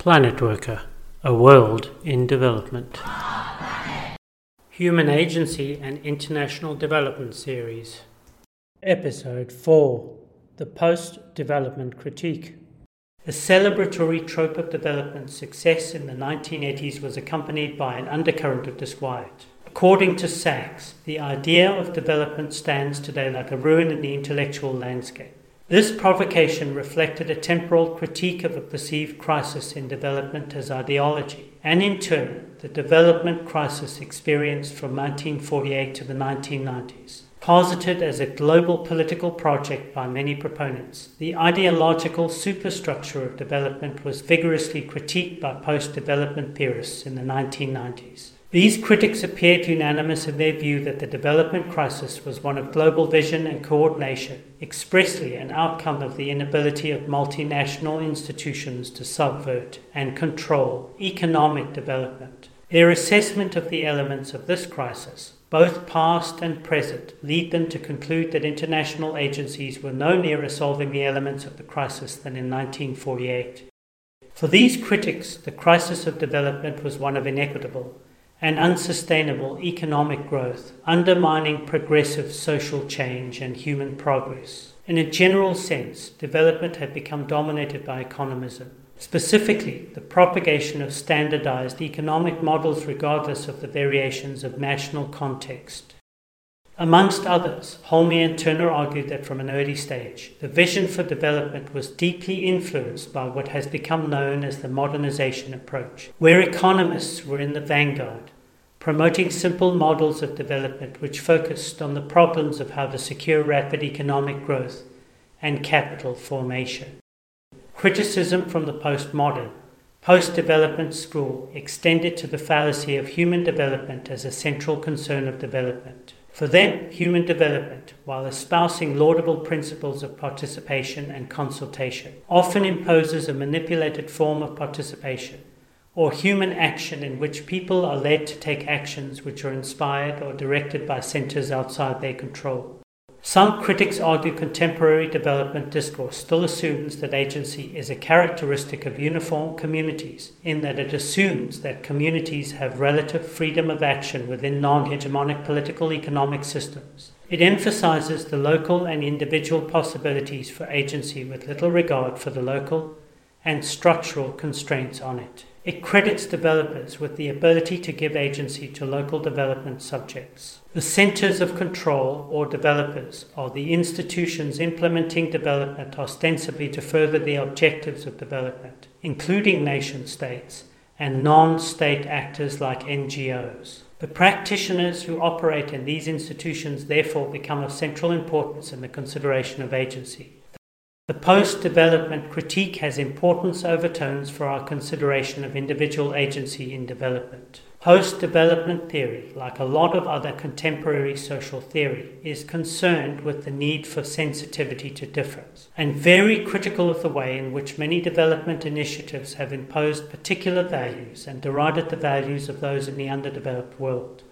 Planet Worka, a world in development. Human Agency and International Development Series. Episode 4 The Post Development Critique. The celebratory trope of development success in the 1980s was accompanied by an undercurrent of disquiet. According to Sachs, the idea of development stands today like a ruin in the intellectual landscape. This provocation reflected a temporal critique of a perceived crisis in development as ideology, and in turn, the development crisis experienced from 1948 to the 1990s. Posited as a global political project by many proponents, the ideological superstructure of development was vigorously critiqued by post development theorists in the 1990s. These critics appeared unanimous in their view that the development crisis was one of global vision and coordination, expressly an outcome of the inability of multinational institutions to subvert and control economic development. Their assessment of the elements of this crisis, both past and present, lead them to conclude that international agencies were no nearer solving the elements of the crisis than in 1948. For these critics, the crisis of development was one of inequitable, and unsustainable economic growth, undermining progressive social change and human progress. In a general sense, development had become dominated by economism, specifically the propagation of standardized economic models regardless of the variations of national context. Amongst others, Hulme and Turner argued that from an early stage, the vision for development was deeply influenced by what has become known as the modernization approach, where economists were in the vanguard, promoting simple models of development which focused on the problems of how to secure rapid economic growth and capital formation. Criticism from the postmodern, post development school extended to the fallacy of human development as a central concern of development. For them, human development, while espousing laudable principles of participation and consultation, often imposes a manipulated form of participation or human action in which people are led to take actions which are inspired or directed by centers outside their control. Some critics argue contemporary development discourse still assumes that agency is a characteristic of uniform communities, in that it assumes that communities have relative freedom of action within non hegemonic political economic systems. It emphasizes the local and individual possibilities for agency with little regard for the local and structural constraints on it. It credits developers with the ability to give agency to local development subjects. The centers of control, or developers, are the institutions implementing development ostensibly to further the objectives of development, including nation states and non state actors like NGOs. The practitioners who operate in these institutions therefore become of central importance in the consideration of agency. The post development critique has importance overtones for our consideration of individual agency in development. Post development theory, like a lot of other contemporary social theory, is concerned with the need for sensitivity to difference and very critical of the way in which many development initiatives have imposed particular values and derided the values of those in the underdeveloped world.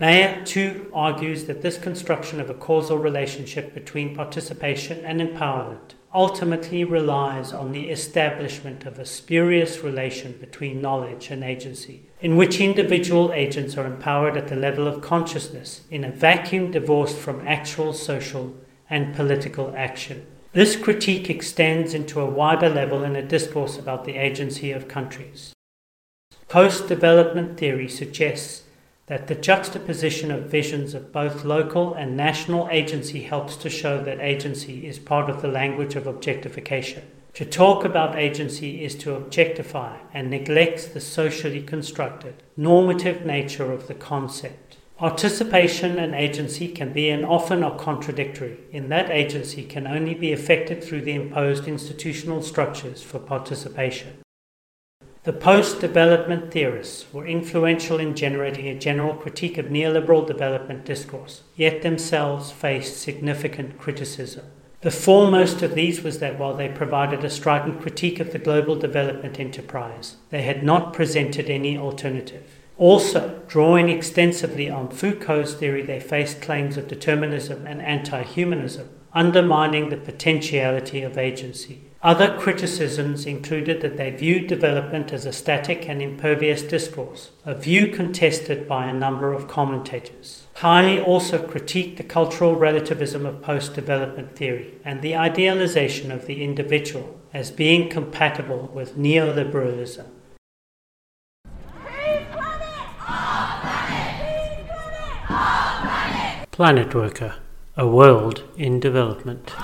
Mayer, too, argues that this construction of a causal relationship between participation and empowerment ultimately relies on the establishment of a spurious relation between knowledge and agency, in which individual agents are empowered at the level of consciousness in a vacuum divorced from actual social and political action. This critique extends into a wider level in a discourse about the agency of countries. Post development theory suggests that the juxtaposition of visions of both local and national agency helps to show that agency is part of the language of objectification. To talk about agency is to objectify and neglects the socially constructed, normative nature of the concept. Participation and agency can be and often are contradictory, in that agency can only be effected through the imposed institutional structures for participation. The post development theorists were influential in generating a general critique of neoliberal development discourse, yet themselves faced significant criticism. The foremost of these was that while they provided a strident critique of the global development enterprise, they had not presented any alternative. Also, drawing extensively on Foucault's theory, they faced claims of determinism and anti humanism, undermining the potentiality of agency. Other criticisms included that they viewed development as a static and impervious discourse, a view contested by a number of commentators. Kiely also critiqued the cultural relativism of post development theory and the idealization of the individual as being compatible with neoliberalism. Planet Worka, a world in development.